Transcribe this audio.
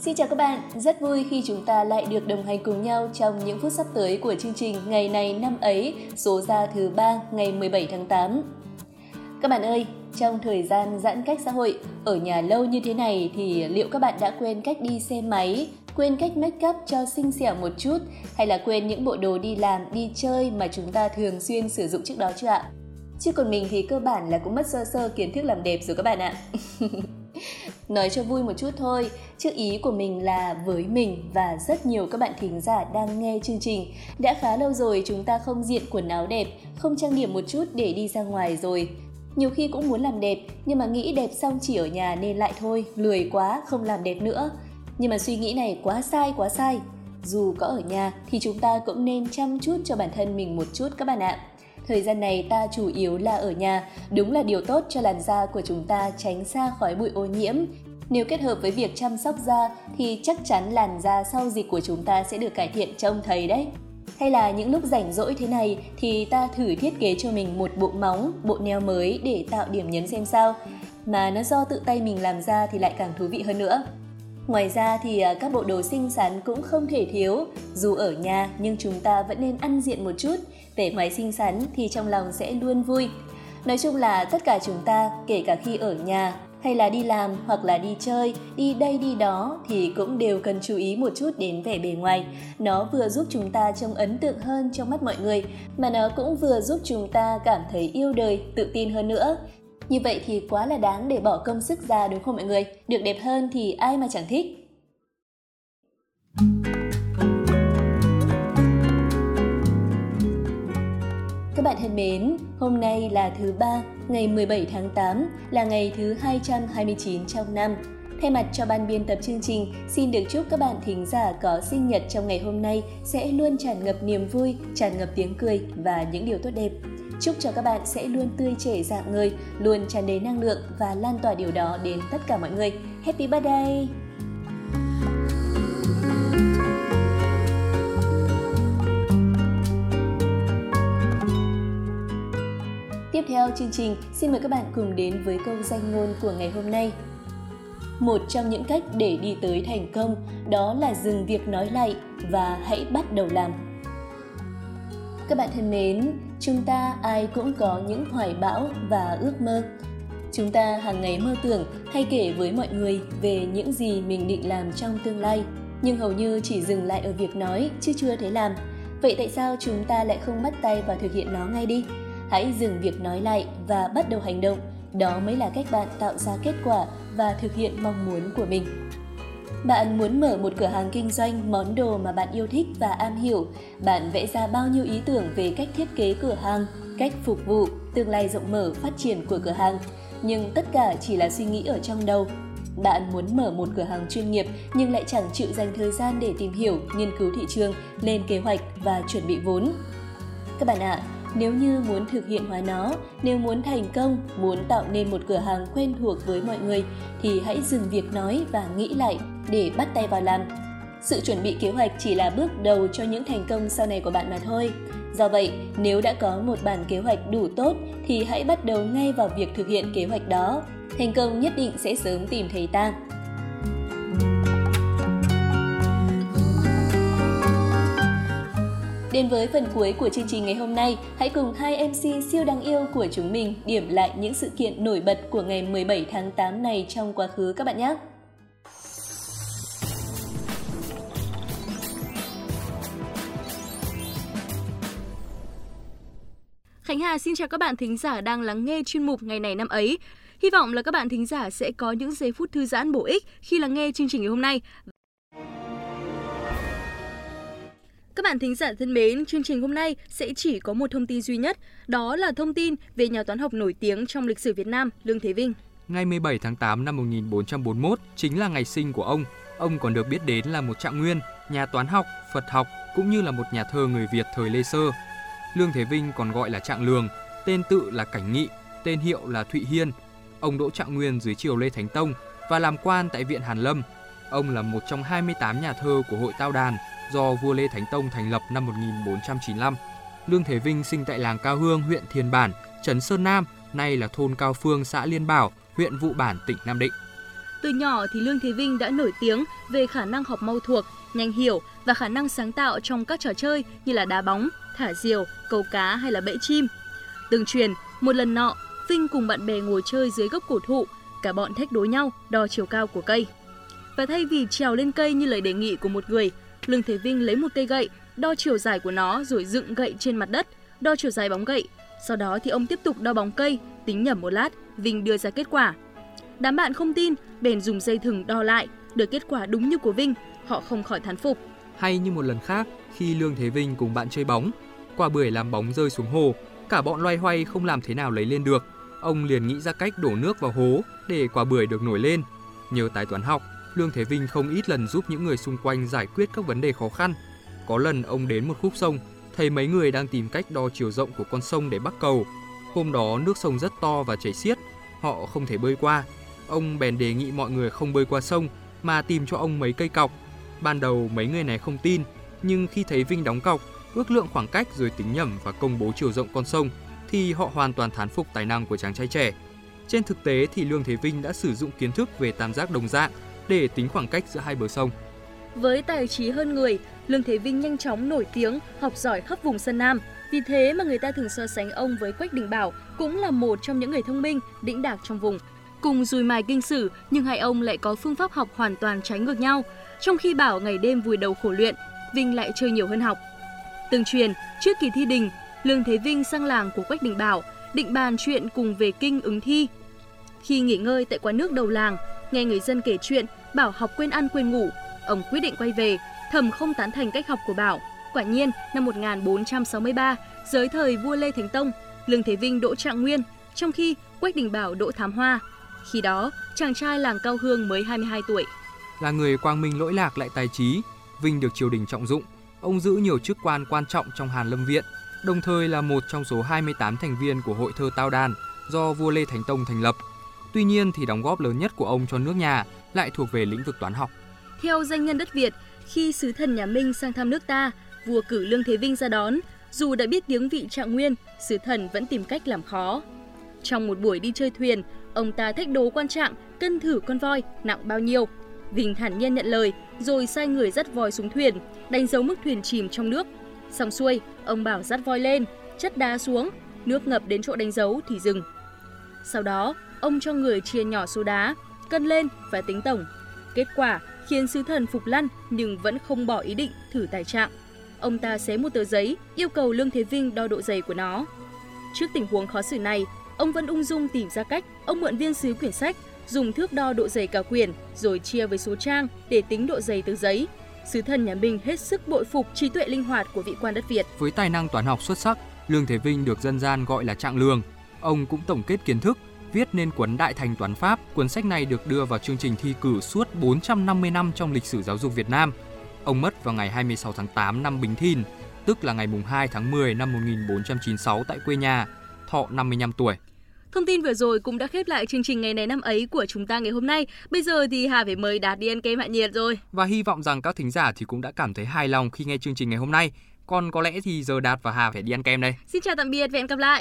Xin chào các bạn, rất vui khi chúng ta lại được đồng hành cùng nhau trong những phút sắp tới của chương trình Ngày này năm ấy, số ra thứ ba ngày 17 tháng 8. Các bạn ơi, trong thời gian giãn cách xã hội, ở nhà lâu như thế này thì liệu các bạn đã quên cách đi xe máy, quên cách make up cho xinh xẻo một chút hay là quên những bộ đồ đi làm, đi chơi mà chúng ta thường xuyên sử dụng trước đó chưa ạ? Chứ còn mình thì cơ bản là cũng mất sơ sơ kiến thức làm đẹp rồi các bạn ạ. Nói cho vui một chút thôi, chứ ý của mình là với mình và rất nhiều các bạn thính giả đang nghe chương trình. Đã khá lâu rồi chúng ta không diện quần áo đẹp, không trang điểm một chút để đi ra ngoài rồi. Nhiều khi cũng muốn làm đẹp, nhưng mà nghĩ đẹp xong chỉ ở nhà nên lại thôi, lười quá, không làm đẹp nữa. Nhưng mà suy nghĩ này quá sai, quá sai. Dù có ở nhà thì chúng ta cũng nên chăm chút cho bản thân mình một chút các bạn ạ. Thời gian này ta chủ yếu là ở nhà, đúng là điều tốt cho làn da của chúng ta tránh xa khói bụi ô nhiễm. Nếu kết hợp với việc chăm sóc da thì chắc chắn làn da sau dịch của chúng ta sẽ được cải thiện trông thấy đấy. Hay là những lúc rảnh rỗi thế này thì ta thử thiết kế cho mình một bộ móng, bộ neo mới để tạo điểm nhấn xem sao. Mà nó do tự tay mình làm ra thì lại càng thú vị hơn nữa. Ngoài ra thì à, các bộ đồ xinh xắn cũng không thể thiếu. Dù ở nhà nhưng chúng ta vẫn nên ăn diện một chút. Vẻ ngoài xinh xắn thì trong lòng sẽ luôn vui. Nói chung là tất cả chúng ta, kể cả khi ở nhà hay là đi làm hoặc là đi chơi, đi đây đi đó thì cũng đều cần chú ý một chút đến vẻ bề ngoài. Nó vừa giúp chúng ta trông ấn tượng hơn trong mắt mọi người, mà nó cũng vừa giúp chúng ta cảm thấy yêu đời, tự tin hơn nữa. Như vậy thì quá là đáng để bỏ công sức ra đúng không mọi người? Được đẹp hơn thì ai mà chẳng thích. Các bạn thân mến, hôm nay là thứ ba, ngày 17 tháng 8, là ngày thứ 229 trong năm. Thay mặt cho ban biên tập chương trình, xin được chúc các bạn thính giả có sinh nhật trong ngày hôm nay sẽ luôn tràn ngập niềm vui, tràn ngập tiếng cười và những điều tốt đẹp. Chúc cho các bạn sẽ luôn tươi trẻ dạng người, luôn tràn đầy năng lượng và lan tỏa điều đó đến tất cả mọi người. Happy birthday! Tiếp theo chương trình, xin mời các bạn cùng đến với câu danh ngôn của ngày hôm nay. Một trong những cách để đi tới thành công đó là dừng việc nói lại và hãy bắt đầu làm. Các bạn thân mến, chúng ta ai cũng có những hoài bão và ước mơ. Chúng ta hàng ngày mơ tưởng hay kể với mọi người về những gì mình định làm trong tương lai, nhưng hầu như chỉ dừng lại ở việc nói chứ chưa thấy làm. Vậy tại sao chúng ta lại không bắt tay vào thực hiện nó ngay đi? Hãy dừng việc nói lại và bắt đầu hành động. Đó mới là cách bạn tạo ra kết quả và thực hiện mong muốn của mình. Bạn muốn mở một cửa hàng kinh doanh món đồ mà bạn yêu thích và am hiểu. Bạn vẽ ra bao nhiêu ý tưởng về cách thiết kế cửa hàng, cách phục vụ, tương lai rộng mở phát triển của cửa hàng. Nhưng tất cả chỉ là suy nghĩ ở trong đầu. Bạn muốn mở một cửa hàng chuyên nghiệp nhưng lại chẳng chịu dành thời gian để tìm hiểu, nghiên cứu thị trường, lên kế hoạch và chuẩn bị vốn. Các bạn ạ, à, nếu như muốn thực hiện hóa nó, nếu muốn thành công, muốn tạo nên một cửa hàng quen thuộc với mọi người thì hãy dừng việc nói và nghĩ lại để bắt tay vào làm. Sự chuẩn bị kế hoạch chỉ là bước đầu cho những thành công sau này của bạn mà thôi. Do vậy, nếu đã có một bản kế hoạch đủ tốt thì hãy bắt đầu ngay vào việc thực hiện kế hoạch đó. Thành công nhất định sẽ sớm tìm thấy ta. Đến với phần cuối của chương trình ngày hôm nay, hãy cùng hai MC siêu đáng yêu của chúng mình điểm lại những sự kiện nổi bật của ngày 17 tháng 8 này trong quá khứ các bạn nhé. Khánh Hà xin chào các bạn thính giả đang lắng nghe chuyên mục ngày này năm ấy. Hy vọng là các bạn thính giả sẽ có những giây phút thư giãn bổ ích khi lắng nghe chương trình ngày hôm nay. Các bạn thính giả thân mến, chương trình hôm nay sẽ chỉ có một thông tin duy nhất, đó là thông tin về nhà toán học nổi tiếng trong lịch sử Việt Nam, Lương Thế Vinh. Ngày 17 tháng 8 năm 1441 chính là ngày sinh của ông. Ông còn được biết đến là một trạng nguyên, nhà toán học, Phật học cũng như là một nhà thơ người Việt thời Lê Sơ. Lương Thế Vinh còn gọi là Trạng Lường, tên tự là Cảnh Nghị, tên hiệu là Thụy Hiên. Ông đỗ trạng nguyên dưới triều Lê Thánh Tông và làm quan tại Viện Hàn Lâm. Ông là một trong 28 nhà thơ của hội Tao Đàn do vua Lê Thánh Tông thành lập năm 1495. Lương Thế Vinh sinh tại làng Cao Hương, huyện Thiền Bản, trấn Sơn Nam, nay là thôn Cao Phương, xã Liên Bảo, huyện Vụ Bản, tỉnh Nam Định. Từ nhỏ thì Lương Thế Vinh đã nổi tiếng về khả năng học mau thuộc, nhanh hiểu và khả năng sáng tạo trong các trò chơi như là đá bóng, thả diều, câu cá hay là bẫy chim. Từng truyền, một lần nọ, Vinh cùng bạn bè ngồi chơi dưới gốc cổ thụ, cả bọn thách đối nhau đo chiều cao của cây. Và thay vì trèo lên cây như lời đề nghị của một người, Lương Thế Vinh lấy một cây gậy, đo chiều dài của nó rồi dựng gậy trên mặt đất, đo chiều dài bóng gậy. Sau đó thì ông tiếp tục đo bóng cây, tính nhẩm một lát, Vinh đưa ra kết quả. Đám bạn không tin, bèn dùng dây thừng đo lại, được kết quả đúng như của Vinh, họ không khỏi thán phục. Hay như một lần khác, khi Lương Thế Vinh cùng bạn chơi bóng, quả bưởi làm bóng rơi xuống hồ, cả bọn loay hoay không làm thế nào lấy lên được. Ông liền nghĩ ra cách đổ nước vào hố để quả bưởi được nổi lên. Nhờ tài toán học, Lương Thế Vinh không ít lần giúp những người xung quanh giải quyết các vấn đề khó khăn. Có lần ông đến một khúc sông, thấy mấy người đang tìm cách đo chiều rộng của con sông để bắt cầu. Hôm đó nước sông rất to và chảy xiết, họ không thể bơi qua. Ông bèn đề nghị mọi người không bơi qua sông mà tìm cho ông mấy cây cọc. Ban đầu mấy người này không tin, nhưng khi thấy Vinh đóng cọc, ước lượng khoảng cách rồi tính nhẩm và công bố chiều rộng con sông thì họ hoàn toàn thán phục tài năng của chàng trai trẻ. Trên thực tế thì Lương Thế Vinh đã sử dụng kiến thức về tam giác đồng dạng để tính khoảng cách giữa hai bờ sông. Với tài trí hơn người, Lương Thế Vinh nhanh chóng nổi tiếng, học giỏi khắp vùng Sơn Nam. Vì thế mà người ta thường so sánh ông với Quách Đình Bảo, cũng là một trong những người thông minh, đĩnh đạc trong vùng. Cùng dùi mài kinh sử, nhưng hai ông lại có phương pháp học hoàn toàn trái ngược nhau. Trong khi Bảo ngày đêm vùi đầu khổ luyện, Vinh lại chơi nhiều hơn học. Từng truyền, trước kỳ thi đình, Lương Thế Vinh sang làng của Quách Đình Bảo, định bàn chuyện cùng về kinh ứng thi. Khi nghỉ ngơi tại quán nước đầu làng, nghe người dân kể chuyện, Bảo học quên ăn quên ngủ, ông quyết định quay về, thầm không tán thành cách học của Bảo. Quả nhiên, năm 1463, dưới thời vua Lê Thánh Tông, Lương Thế Vinh đỗ trạng nguyên, trong khi Quách Đình Bảo đỗ thám hoa. Khi đó, chàng trai làng Cao Hương mới 22 tuổi. Là người quang minh lỗi lạc lại tài trí, Vinh được triều đình trọng dụng. Ông giữ nhiều chức quan quan trọng trong Hàn Lâm Viện, đồng thời là một trong số 28 thành viên của Hội thơ Tao Đàn do vua Lê Thánh Tông thành lập. Tuy nhiên thì đóng góp lớn nhất của ông cho nước nhà lại thuộc về lĩnh vực toán học. Theo danh nhân đất Việt, khi sứ thần nhà Minh sang thăm nước ta, vua cử Lương Thế Vinh ra đón. Dù đã biết tiếng vị trạng nguyên, sứ thần vẫn tìm cách làm khó. Trong một buổi đi chơi thuyền, ông ta thách đố quan trạng cân thử con voi nặng bao nhiêu. Vinh thản nhiên nhận lời, rồi sai người dắt voi xuống thuyền, đánh dấu mức thuyền chìm trong nước. Xong xuôi, ông bảo dắt voi lên, chất đá xuống, nước ngập đến chỗ đánh dấu thì dừng. Sau đó, ông cho người chia nhỏ số đá, cân lên và tính tổng. Kết quả khiến sứ thần phục lăn nhưng vẫn không bỏ ý định thử tài trạng. Ông ta xé một tờ giấy yêu cầu Lương Thế Vinh đo độ dày của nó. Trước tình huống khó xử này, ông vẫn ung dung tìm ra cách, ông mượn viên sứ quyển sách, dùng thước đo độ dày cả quyển rồi chia với số trang để tính độ dày tờ giấy. Sứ thần nhà Minh hết sức bội phục trí tuệ linh hoạt của vị quan đất Việt. Với tài năng toán học xuất sắc, Lương Thế Vinh được dân gian gọi là Trạng Lương. Ông cũng tổng kết kiến thức, viết nên cuốn Đại Thành Toán Pháp. Cuốn sách này được đưa vào chương trình thi cử suốt 450 năm trong lịch sử giáo dục Việt Nam. Ông mất vào ngày 26 tháng 8 năm Bính Thìn, tức là ngày mùng 2 tháng 10 năm 1496 tại quê nhà, thọ 55 tuổi. Thông tin vừa rồi cũng đã khép lại chương trình ngày này năm ấy của chúng ta ngày hôm nay. Bây giờ thì Hà phải mời Đạt đi ăn kem hạ nhiệt rồi. Và hy vọng rằng các thính giả thì cũng đã cảm thấy hài lòng khi nghe chương trình ngày hôm nay. Còn có lẽ thì giờ Đạt và Hà phải đi ăn kem đây. Xin chào tạm biệt và hẹn gặp lại.